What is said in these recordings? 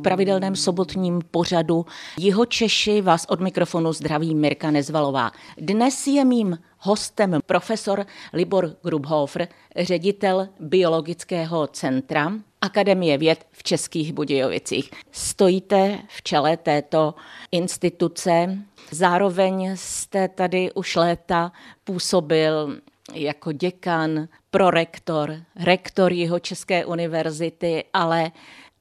pravidelném sobotním pořadu Jiho Češi vás od mikrofonu zdraví Mirka Nezvalová. Dnes je mým hostem profesor Libor Grubhofer, ředitel Biologického centra Akademie věd v Českých Budějovicích. Stojíte v čele této instituce, zároveň jste tady už léta působil jako děkan, prorektor, rektor jeho České univerzity, ale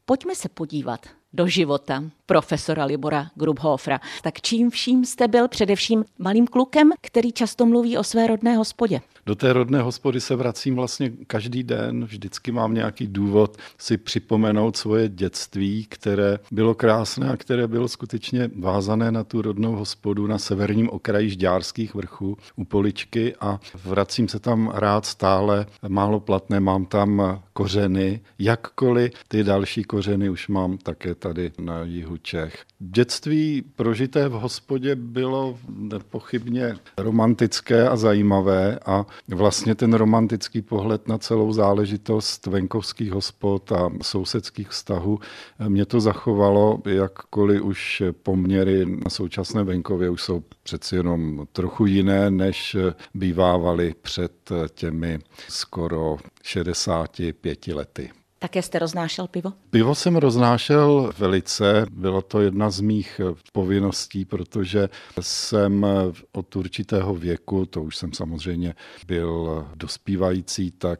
pojďme se podívat do života profesora Libora Grubhofra. Tak čím vším jste byl především malým klukem, který často mluví o své rodné hospodě? Do té rodné hospody se vracím vlastně každý den. Vždycky mám nějaký důvod si připomenout svoje dětství, které bylo krásné a které bylo skutečně vázané na tu rodnou hospodu na severním okraji Žďárských vrchů u Poličky a vracím se tam rád stále. Málo platné, mám tam kořeny, jakkoliv ty další kořeny už mám také tady na jihu Čech. Dětství prožité v hospodě bylo nepochybně romantické a zajímavé a vlastně ten romantický pohled na celou záležitost venkovských hospod a sousedských vztahů mě to zachovalo, jakkoliv už poměry na současné venkově už jsou přeci jenom trochu jiné, než bývávaly před těmi skoro 65 lety. Také jste roznášel pivo? Pivo jsem roznášel velice. Bylo to jedna z mých povinností, protože jsem od určitého věku, to už jsem samozřejmě byl dospívající, tak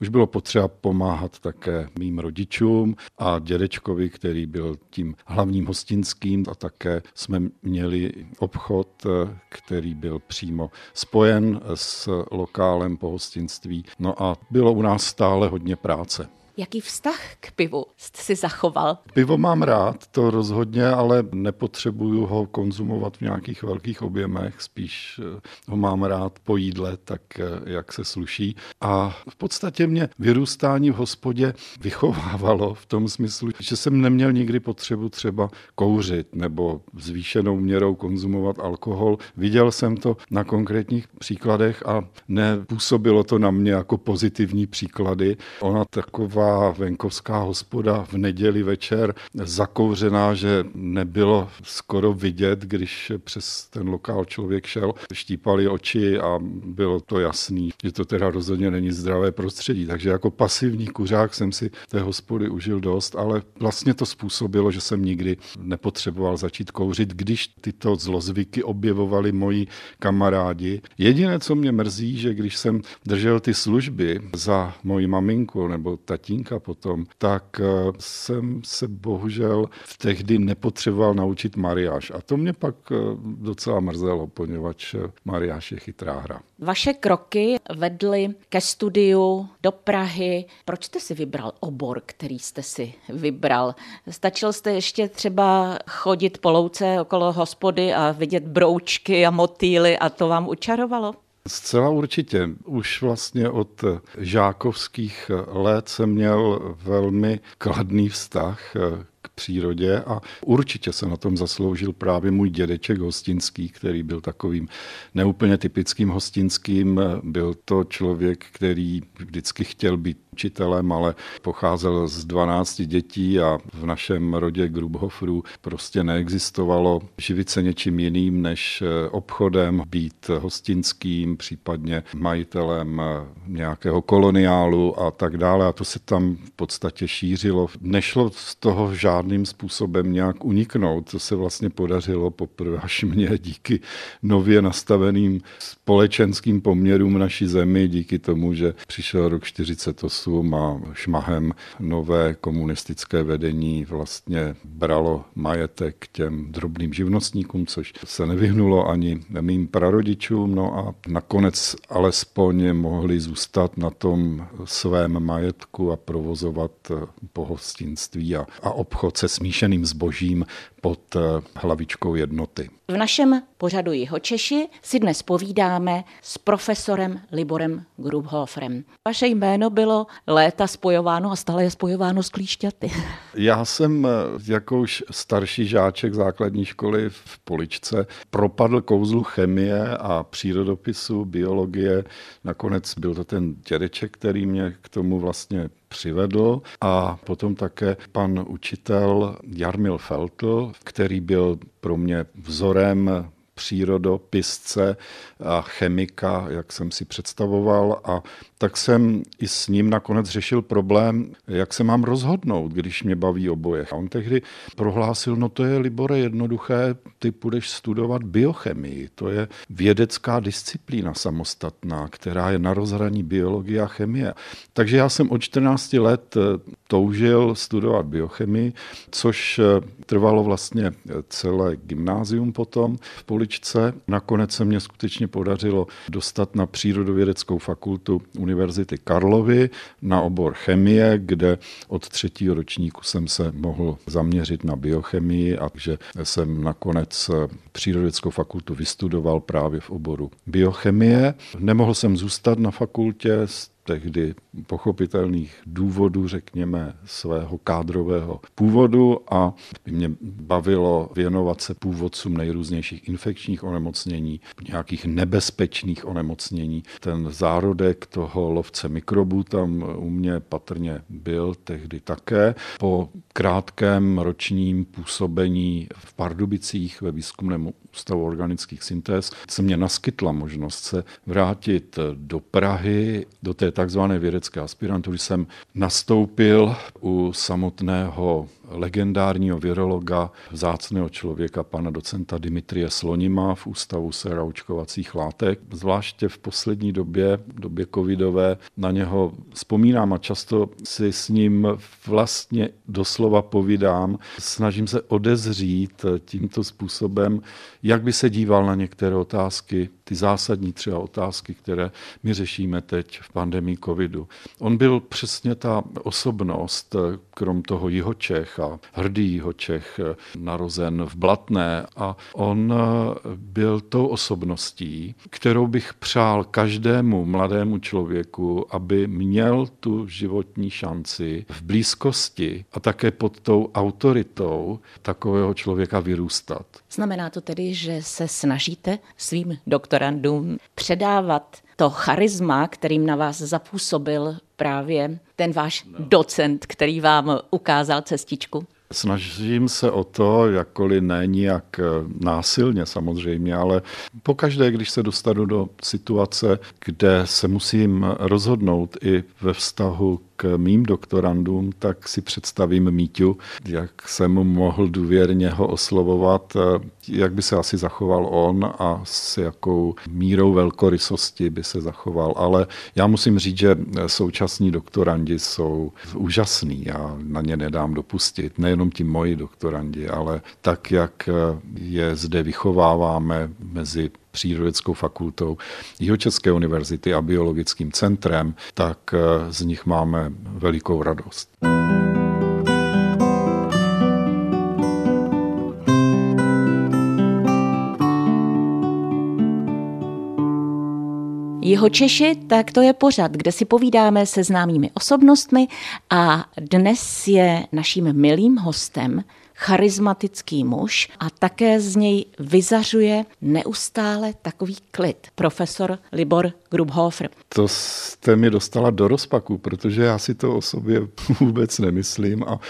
už bylo potřeba pomáhat také mým rodičům a dědečkovi, který byl tím hlavním hostinským a také jsme měli obchod, který byl přímo spojen s lokálem pohostinství. No a bylo u nás stále hodně práce. Jaký vztah k pivu jste si zachoval? Pivo mám rád, to rozhodně, ale nepotřebuju ho konzumovat v nějakých velkých objemech, spíš eh, ho mám rád po jídle, tak eh, jak se sluší. A v podstatě mě vyrůstání v hospodě vychovávalo v tom smyslu, že jsem neměl nikdy potřebu třeba kouřit nebo zvýšenou měrou konzumovat alkohol. Viděl jsem to na konkrétních příkladech a nepůsobilo to na mě jako pozitivní příklady. Ona taková taková venkovská hospoda v neděli večer zakouřená, že nebylo skoro vidět, když přes ten lokál člověk šel, štípali oči a bylo to jasný, že to teda rozhodně není zdravé prostředí. Takže jako pasivní kuřák jsem si té hospody užil dost, ale vlastně to způsobilo, že jsem nikdy nepotřeboval začít kouřit, když tyto zlozvyky objevovali moji kamarádi. Jediné, co mě mrzí, že když jsem držel ty služby za moji maminku nebo tatí, tatínka potom, tak eh, jsem se bohužel v tehdy nepotřeboval naučit mariáš. A to mě pak eh, docela mrzelo, poněvadž eh, mariáš je chytrá hra. Vaše kroky vedly ke studiu do Prahy. Proč jste si vybral obor, který jste si vybral? Stačil jste ještě třeba chodit po louce okolo hospody a vidět broučky a motýly a to vám učarovalo? Zcela určitě. Už vlastně od žákovských let jsem měl velmi kladný vztah k přírodě a určitě se na tom zasloužil právě můj dědeček Hostinský, který byl takovým neúplně typickým Hostinským. Byl to člověk, který vždycky chtěl být učitelem, ale pocházel z 12 dětí a v našem rodě Grubhofrů prostě neexistovalo živit se něčím jiným než obchodem, být hostinským, případně majitelem nějakého koloniálu a tak dále. A to se tam v podstatě šířilo. Nešlo z toho žádným způsobem nějak uniknout. To se vlastně podařilo poprvé až mě díky nově nastaveným společenským poměrům naší zemi, díky tomu, že přišel rok 48 8 a šmahem nové komunistické vedení vlastně bralo majetek těm drobným živnostníkům, což se nevyhnulo ani mým prarodičům, no a nakonec alespoň mohli zůstat na tom svém majetku a provozovat pohostinství a, a obchod se smíšeným zbožím pod eh, hlavičkou jednoty. V našem pořadu Jiho Češi si dnes povídáme s profesorem Liborem Grubhoferem. Vaše jméno bylo léta spojováno a stále je spojováno s klíšťaty. Já jsem eh, jako už starší žáček základní školy v Poličce propadl kouzlu chemie a přírodopisu, biologie. Nakonec byl to ten dědeček, který mě k tomu vlastně přivedl a potom také pan učitel Jarmil Feltl, který byl pro mě vzorem přírodopisce a chemika, jak jsem si představoval. A tak jsem i s ním nakonec řešil problém, jak se mám rozhodnout, když mě baví oboje. A on tehdy prohlásil, no to je, Libore, jednoduché, ty půjdeš studovat biochemii. To je vědecká disciplína samostatná, která je na rozhraní biologie a chemie. Takže já jsem od 14 let eh, toužil studovat biochemii, což eh, trvalo vlastně celé gymnázium potom v Poličce. Nakonec se mě skutečně podařilo dostat na přírodovědeckou fakultu Univerzity Karlovy na obor chemie, kde od třetího ročníku jsem se mohl zaměřit na biochemii a že jsem nakonec přírodovědeckou fakultu vystudoval právě v oboru biochemie. Nemohl jsem zůstat na fakultě tehdy pochopitelných důvodů, řekněme, svého kádrového původu a mě bavilo věnovat se původcům nejrůznějších infekčních onemocnění, nějakých nebezpečných onemocnění. Ten zárodek toho lovce mikrobů tam u mě patrně byl tehdy také. Po krátkém ročním působení v Pardubicích ve výzkumném ústavu organických syntéz se mě naskytla možnost se vrátit do Prahy, do té takzvané vědecké aspirantury jsem nastoupil u samotného legendárního virologa, vzácného člověka, pana docenta Dimitrie Slonima v Ústavu seraučkovacích látek. Zvláště v poslední době, době covidové, na něho vzpomínám a často si s ním vlastně doslova povídám. Snažím se odezřít tímto způsobem, jak by se díval na některé otázky, ty zásadní třeba otázky, které my řešíme teď v pandemii covidu. On byl přesně ta osobnost, krom toho Jihočech a hrdý Jihočech, narozen v Blatné a on byl tou osobností, kterou bych přál každému mladému člověku, aby měl tu životní šanci v blízkosti a také pod tou autoritou takového člověka vyrůstat. Znamená to tedy, že se snažíte svým doktorandům předávat to charisma, kterým na vás zapůsobil právě ten váš docent, který vám ukázal cestičku? Snažím se o to, jakkoliv ne nijak eh, násilně samozřejmě, ale pokaždé, když se dostanu do situace, kde se musím rozhodnout i ve vztahu mým doktorandům, tak si představím Míťu, jak jsem mohl důvěrně ho oslovovat, eh, jak by se asi zachoval on a s jakou mírou velkorysosti by se zachoval. Ale já musím říct, že současní doktorandi jsou úžasní. Já na ně nedám dopustit. Nejenom ti moji doktorandi, ale tak, jak je zde vychováváme mezi přírodeckou fakultou Jihočeské univerzity a biologickým centrem, tak z nich máme velikou radost. Jeho Češi, tak to je pořad, kde si povídáme se známými osobnostmi a dnes je naším milým hostem charismatický muž a také z něj vyzařuje neustále takový klid. Profesor Libor Grubhofer. To jste mi dostala do rozpaku, protože já si to o sobě vůbec nemyslím a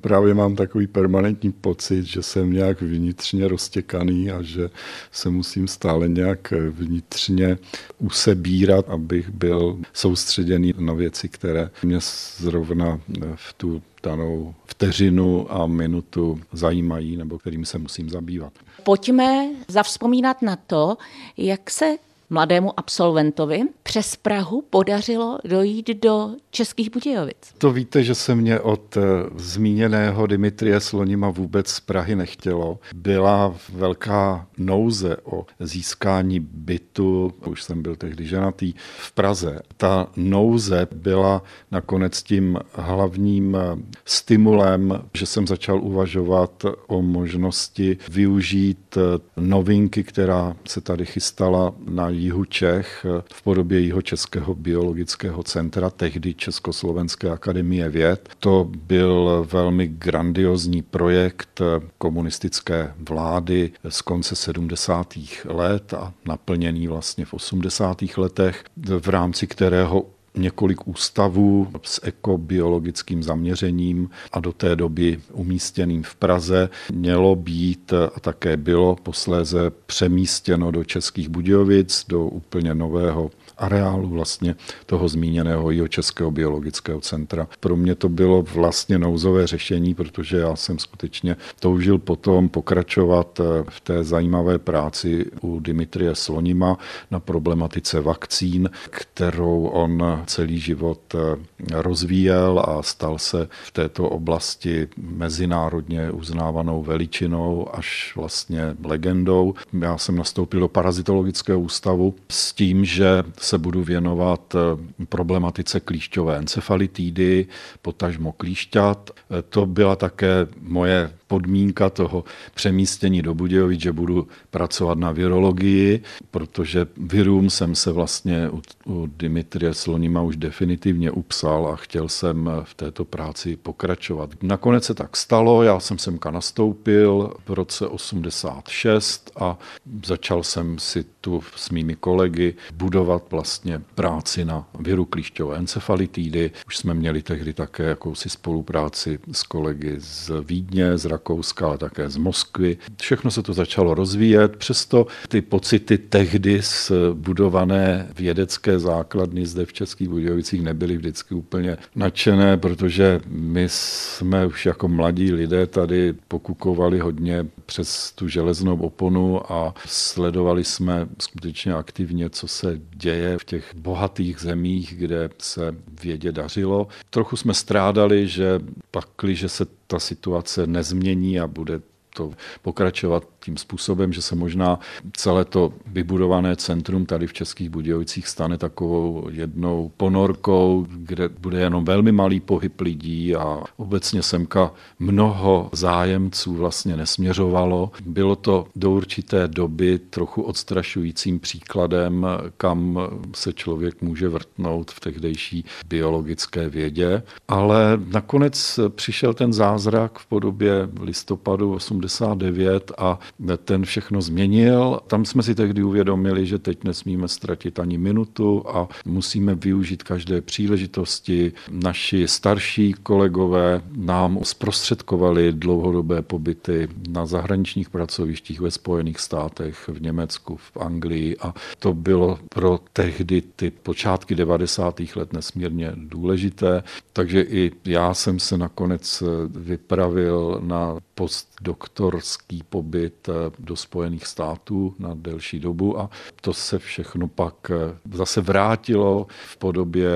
právě mám takový permanentní pocit, že jsem nějak vnitřně roztěkaný a že se musím stále nějak vnitřně usebírat, abych byl soustředěný na věci, které mě zrovna v tu danou vteřinu a minutu zajímají nebo kterým se musím zabývat. Pojďme zavzpomínat na to, jak se mladému absolventovi přes Prahu podařilo dojít do Českých Budějovic. To víte, že se mě od eh, zmíněného Dimitrie Slonima vůbec z Prahy nechtělo. Byla velká nouze o získání bytu, už jsem byl tehdy ženatý, v Praze. Ta nouze byla nakonec tím hlavním eh, stimulem, že jsem začal uvažovat o možnosti využít eh, novinky, která se tady chystala na jihu Čech v podobě jeho Českého biologického centra, tehdy Československé akademie věd. To byl velmi grandiozní projekt komunistické vlády z konce 70. let a naplněný vlastně v 80. letech, v rámci kterého několik ústavů s ekobiologickým zaměřením a do té doby umístěným v Praze mělo být a také bylo posléze přemístěno do Českých Budějovic, do úplně nového areálu vlastně toho zmíněného jeho Českého biologického centra. Pro mě to bylo vlastně nouzové řešení, protože já jsem skutečně toužil potom pokračovat eh, v té zajímavé práci u Dimitrie Slonima na problematice vakcín, kterou on celý život eh, rozvíjel a stal se v této oblasti mezinárodně uznávanou veličinou až vlastně legendou. Já jsem nastoupil do parazitologického ústavu s tím, že se budu věnovat eh, problematice klíšťové encefalitídy, potažmo klíšťat. Eh, to byla také moje podmínka toho přemístění do Budějovic, že budu pracovat na virologii, protože virům jsem se vlastně u, u Dimitrie Slonima už definitivně upsal a chtěl jsem v této práci pokračovat. Nakonec se tak stalo, já jsem semka nastoupil v roce 86 a začal jsem si tu s mými kolegy budovat vlastně práci na viru klíšťové encefalitídy. Už jsme měli tehdy také jakousi spolupráci s kolegy z Vídně, z Rakouska, ale také z Moskvy. Všechno se to začalo rozvíjet, přesto ty pocity tehdy z budované vědecké základny zde v Českých Budějovicích nebyly vždycky úplně nadšené, protože my jsme už jako mladí lidé tady pokukovali hodně přes tu železnou oponu a sledovali jsme skutečně aktivně, co se děje v těch bohatých zemích, kde se vědě dařilo. Trochu jsme strádali, že pakli, že se ta situace nezmění a bude to pokračovat tím způsobem, že se možná celé to vybudované centrum tady v Českých Budějovicích stane takovou jednou ponorkou, kde bude jenom velmi malý pohyb lidí a obecně semka mnoho zájemců vlastně nesměřovalo. Bylo to do určité doby trochu odstrašujícím příkladem, kam se člověk může vrtnout v tehdejší biologické vědě, ale nakonec přišel ten zázrak v podobě listopadu 89 a ten všechno změnil. Tam jsme si tehdy uvědomili, že teď nesmíme ztratit ani minutu a musíme využít každé příležitosti. Naši starší kolegové nám zprostředkovali dlouhodobé pobyty na zahraničních pracovištích ve Spojených státech, v Německu, v Anglii a to bylo pro tehdy ty počátky 90. let nesmírně důležité. Takže i já jsem se nakonec vypravil na postdoktorský pobyt do Spojených států na delší dobu a to se všechno pak eh, zase vrátilo v podobě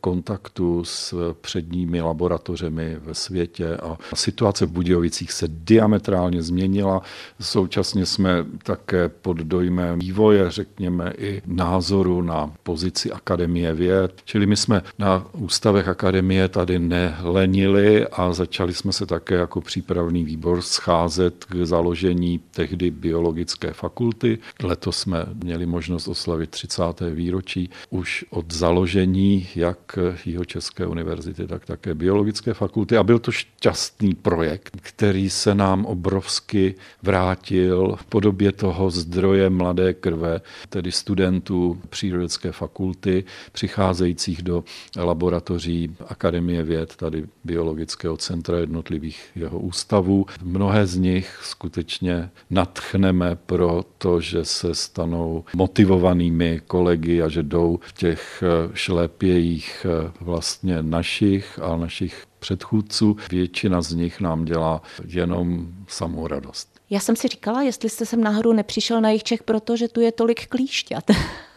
kontaktu s předními laboratořemi ve světě a situace v Budějovicích se diametrálně změnila. Současně jsme také pod dojmem vývoje, řekněme, i názoru na pozici Akademie věd. Čili my jsme na ústavech Akademie tady nelenili a začali jsme se také jako přípravný výbor scházet k založení tehdy biologické fakulty. Letos jsme měli možnost oslavit 30. výročí už od založení jak jeho České univerzity, tak také biologické fakulty. A byl to šťastný projekt, který se nám obrovsky vrátil v podobě toho zdroje mladé krve, tedy studentů přírodecké fakulty, přicházejících do laboratoří Akademie věd, tady biologického centra jednotlivých jeho ústavů. Mnohé z nich skutečně natchneme pro to, že se stanou motivovanými kolegy a že jdou v těch šlépějích vlastně našich a našich předchůdců. Většina z nich nám dělá jenom samou radost. Já jsem si říkala, jestli jste sem náhodou nepřišel na jejich Čech, protože tu je tolik klíšťat.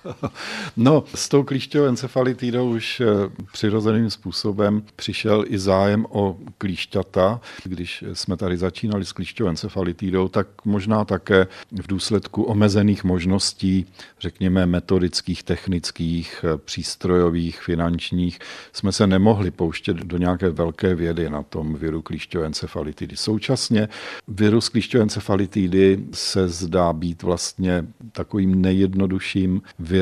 No, s tou klíšťovou encefalitidou už eh, přirozeným způsobem přišel i zájem o klíšťata. Když jsme tady začínali s klíšťovou encefalitidou, tak možná také v důsledku omezených možností, řekněme metodických, technických, eh, přístrojových, finančních, jsme se nemohli pouštět do nějaké velké vědy na tom viru klíšťové encefalitidy. Současně virus klíšťové encefalitidy se zdá být vlastně takovým nejjednodušším virem,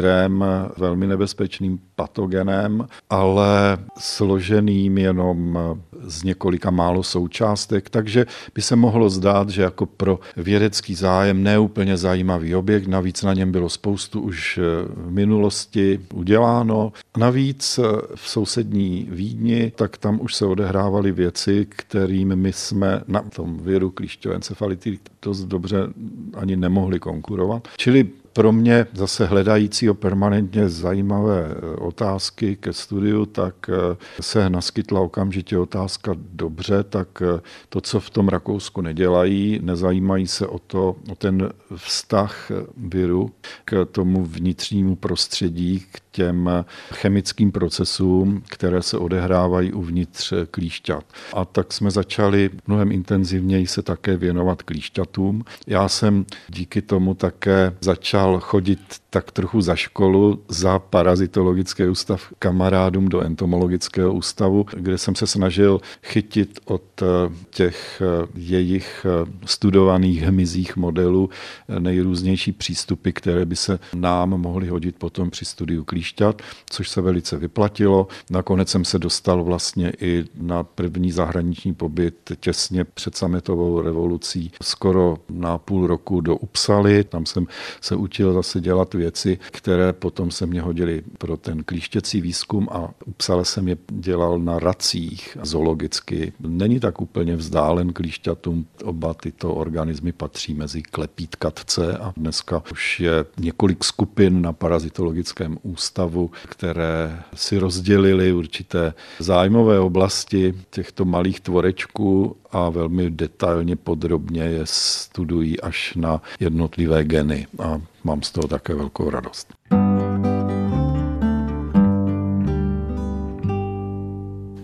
velmi nebezpečným patogenem, ale složeným jenom z několika málo součástek, takže by se mohlo zdát, že jako pro vědecký zájem neúplně zajímavý objekt, navíc na něm bylo spoustu už v minulosti uděláno. Navíc v sousední Vídni, tak tam už se odehrávaly věci, kterým my jsme na tom viru klíšťové encefality dost dobře ani nemohli konkurovat. Čili pro mě zase hledajícího permanentně zajímavé e, otázky ke studiu, tak e, se naskytla okamžitě otázka dobře, tak e, to, co v tom Rakousku nedělají, nezajímají se o, to, o ten vztah viru k tomu vnitřnímu prostředí, těm chemickým procesům, které se odehrávají uvnitř klíšťat. A tak jsme začali mnohem intenzivněji se také věnovat klíšťatům. Já jsem díky tomu také začal chodit tak trochu za školu, za parazitologický ústav kamarádům do entomologického ústavu, kde jsem se snažil chytit od eh, těch eh, jejich eh, studovaných hmyzích modelů nejrůznější přístupy, které by se nám mohly hodit potom při studiu klíšťat, což se velice vyplatilo. Nakonec jsem se dostal vlastně i na první zahraniční pobyt těsně před sametovou revolucí, skoro na půl roku do Upsaly. Tam jsem se učil zase dělat věci, které potom se mě hodily pro ten klíštěcí výzkum a psal jsem je dělal na racích zoologicky. Není tak úplně vzdálen klíšťatům. Oba tyto organismy patří mezi klepítkatce a dneska už je několik skupin na parazitologickém ústavu, které si rozdělili určité zájmové oblasti těchto malých tvorečků a velmi detailně podrobně je studují až na jednotlivé geny. A mám z toho také velkou radost.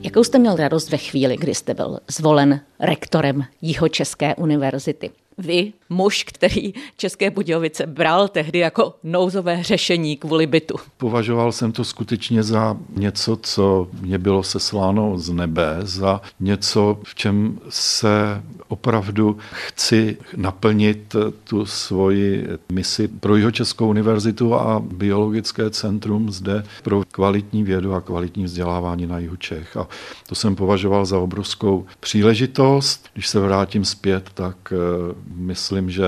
Jakou jste měl radost ve chvíli, kdy jste byl zvolen rektorem Jihočeské univerzity? Vy, muž, který České Budějovice bral tehdy jako nouzové řešení kvůli bytu. Považoval jsem to skutečně za něco, co mě bylo sesláno z nebe, za něco, v čem se opravdu chci naplnit tu svoji misi pro jeho Českou univerzitu a biologické centrum zde pro kvalitní vědu a kvalitní vzdělávání na jihu Čech. A to jsem považoval za obrovskou příležitost. Když se vrátím zpět, tak eh, myslím, že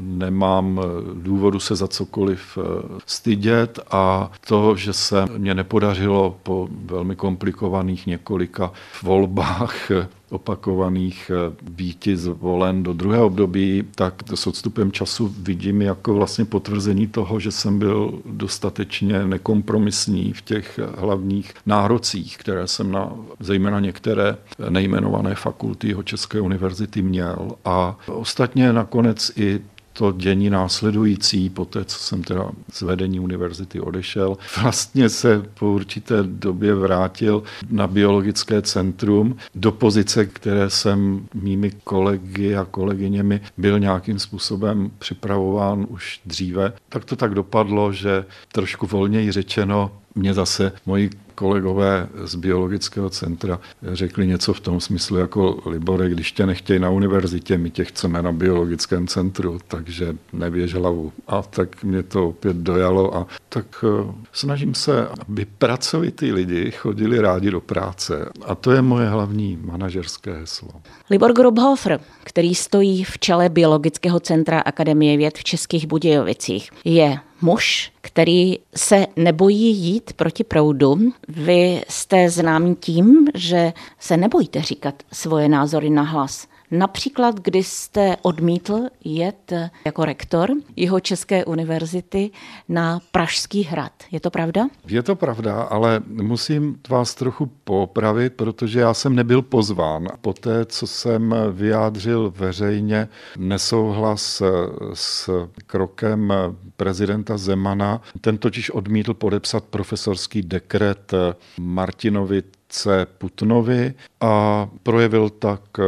nemám důvodu se za cokoliv eh, stydět a to, že se mě nepodařilo po velmi komplikovaných několika volbách opakovaných eh, býti zvolen do druhého období, tak s odstupem času vidím jako vlastně potvrzení toho, že jsem byl dostatečně nekompromisní v těch hlavních nárocích, které jsem na zejména některé nejmenované fakulty jeho České univerzity měl. A ostatně nakonec i to dění následující, po té, co jsem teda z vedení univerzity odešel, vlastně se po určité době vrátil na biologické centrum do pozice, které jsem mými kolegy a kolegyněmi byl nějakým způsobem připravován už dříve. Tak to tak dopadlo, že trošku volněji řečeno mě zase moji kolegové z biologického centra řekli něco v tom smyslu jako Libore, když tě nechtějí na univerzitě, my tě chceme na biologickém centru, takže neběž hlavu. A tak mě to opět dojalo a tak eh, snažím se, aby pracovitý lidi chodili rádi do práce. A to je moje hlavní manažerské heslo. Libor Grubhofer, který stojí v čele Biologického centra Akademie věd v Českých Budějovicích, je muž, který se nebojí jít proti proudu. Vy jste známí tím, že se nebojíte říkat svoje názory na hlas Například, kdy jste odmítl jet jako rektor jeho České univerzity na Pražský hrad. Je to pravda? Je to pravda, ale musím vás trochu popravit, protože já jsem nebyl pozván. Poté, co jsem vyjádřil veřejně nesouhlas s krokem prezidenta Zemana, ten totiž odmítl podepsat profesorský dekret Martinovi C. Putnovi a projevil tak eh,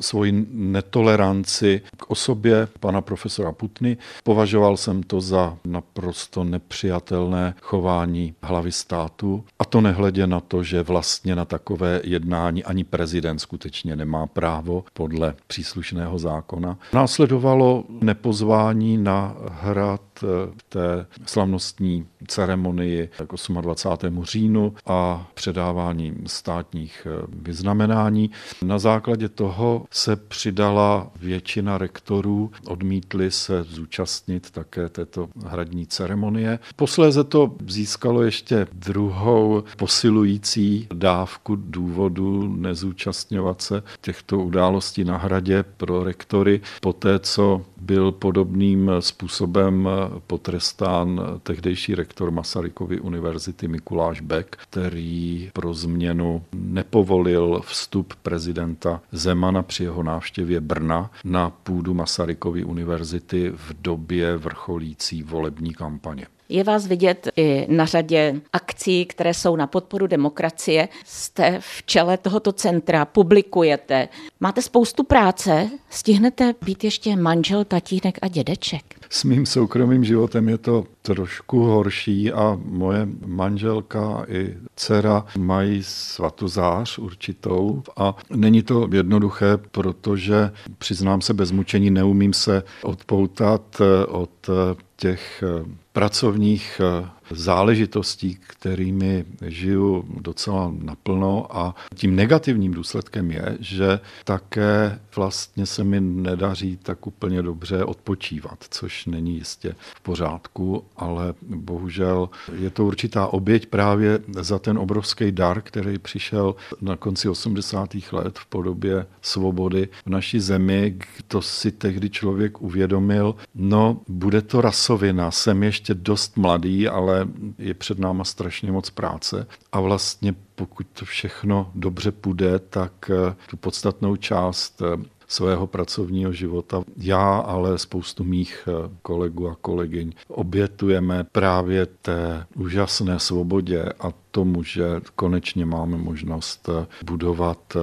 svoji netoleranci k osobě pana profesora Putny. Považoval jsem to za naprosto nepřijatelné chování hlavy státu a to nehledě na to, že vlastně na takové jednání ani prezident skutečně nemá právo podle příslušného zákona. Následovalo nepozvání na hrad v eh, té slavnostní ceremonii k 28. říjnu a předávání státních eh, vyznamenání. Na základě toho se přidala většina rektorů, odmítli se zúčastnit také této hradní ceremonie. Posléze to získalo ještě druhou posilující dávku důvodu nezúčastňovat se těchto událostí na hradě pro rektory, poté co byl podobným způsobem potrestán tehdejší rektor Masarykovy univerzity Mikuláš Beck, který pro změnu nepovolil vstup prezidenta Zemana při jeho návštěvě Brna na půdu Masarykovy univerzity v době vrcholící volební kampaně. Je vás vidět i na řadě akcí, které jsou na podporu demokracie. Jste v čele tohoto centra, publikujete. Máte spoustu práce, stihnete být ještě manžel, tatínek a dědeček. S mým soukromým životem je to trošku horší a moje manželka i dcera mají svatozář určitou a není to jednoduché, protože přiznám se bez mučení, neumím se odpoutat od těch pracovních záležitostí, kterými žiju docela naplno a tím negativním důsledkem je, že také vlastně se mi nedaří tak úplně dobře odpočívat, což není jistě v pořádku, ale bohužel je to určitá oběť právě za ten obrovský dar, který přišel na konci 80. let v podobě svobody v naší zemi. To si tehdy člověk uvědomil, no bude to rasovina, jsem ještě dost mladý, ale je před náma strašně moc práce a vlastně pokud to všechno dobře půjde, tak eh, tu podstatnou část eh, svého pracovního života. Já, ale spoustu mých eh, kolegů a kolegyň obětujeme právě té úžasné svobodě a tomu, že konečně máme možnost budovat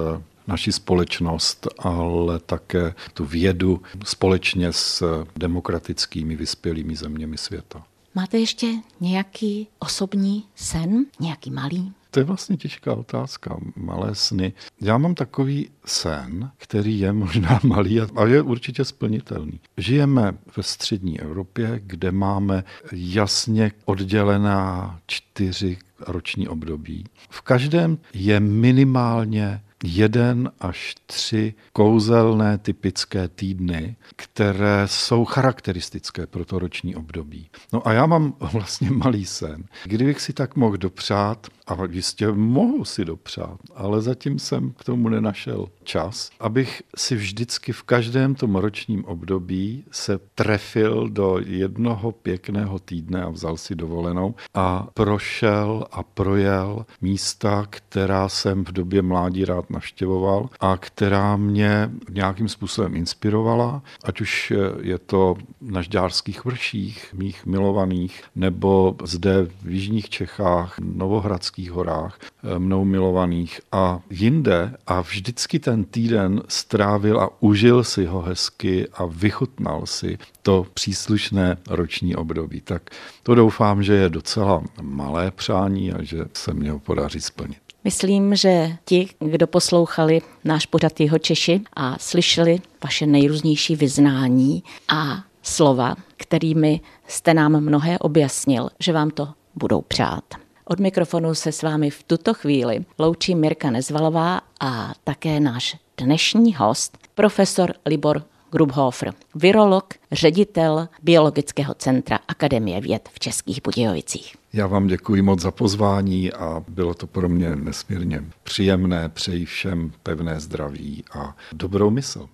naši společnost, ale také tu vědu společně s demokratickými vyspělými zeměmi světa. Máte ještě nějaký osobní sen, nějaký malý? To je vlastně těžká otázka, malé sny. Já mám takový sen, který je možná malý a je určitě splnitelný. Žijeme ve střední Evropě, kde máme jasně oddělená čtyři roční období. V každém je minimálně jeden až tři kouzelné typické týdny, které jsou charakteristické pro to roční období. No a já mám vlastně malý sen. Kdybych si tak mohl dopřát, a jistě mohu si dopřát, ale zatím jsem k tomu nenašel čas, abych si vždycky v každém tom ročním období se trefil do jednoho pěkného týdne a vzal si dovolenou a prošel a projel místa, která jsem v době mládí rád navštěvoval a která mě nějakým způsobem inspirovala, ať už je to na Žďárských vrších, mých milovaných, nebo zde v Jižních Čechách, Novohradských horách, mnou milovaných a jinde a vždycky ten týden strávil a užil si ho hezky a vychutnal si to příslušné roční období. Tak to doufám, že je docela malé přání a že se mě ho podaří splnit. Myslím, že ti, kdo poslouchali náš pořad jeho Češi a slyšeli vaše nejrůznější vyznání a slova, kterými jste nám mnohé objasnil, že vám to budou přát. Od mikrofonu se s vámi v tuto chvíli loučí Mirka Nezvalová a také náš dnešní host, profesor Libor Grubhofer, virolog, ředitel Biologického centra Akademie věd v Českých Budějovicích. Já vám děkuji moc za pozvání a bylo to pro mě nesmírně příjemné. Přeji všem pevné zdraví a dobrou mysl.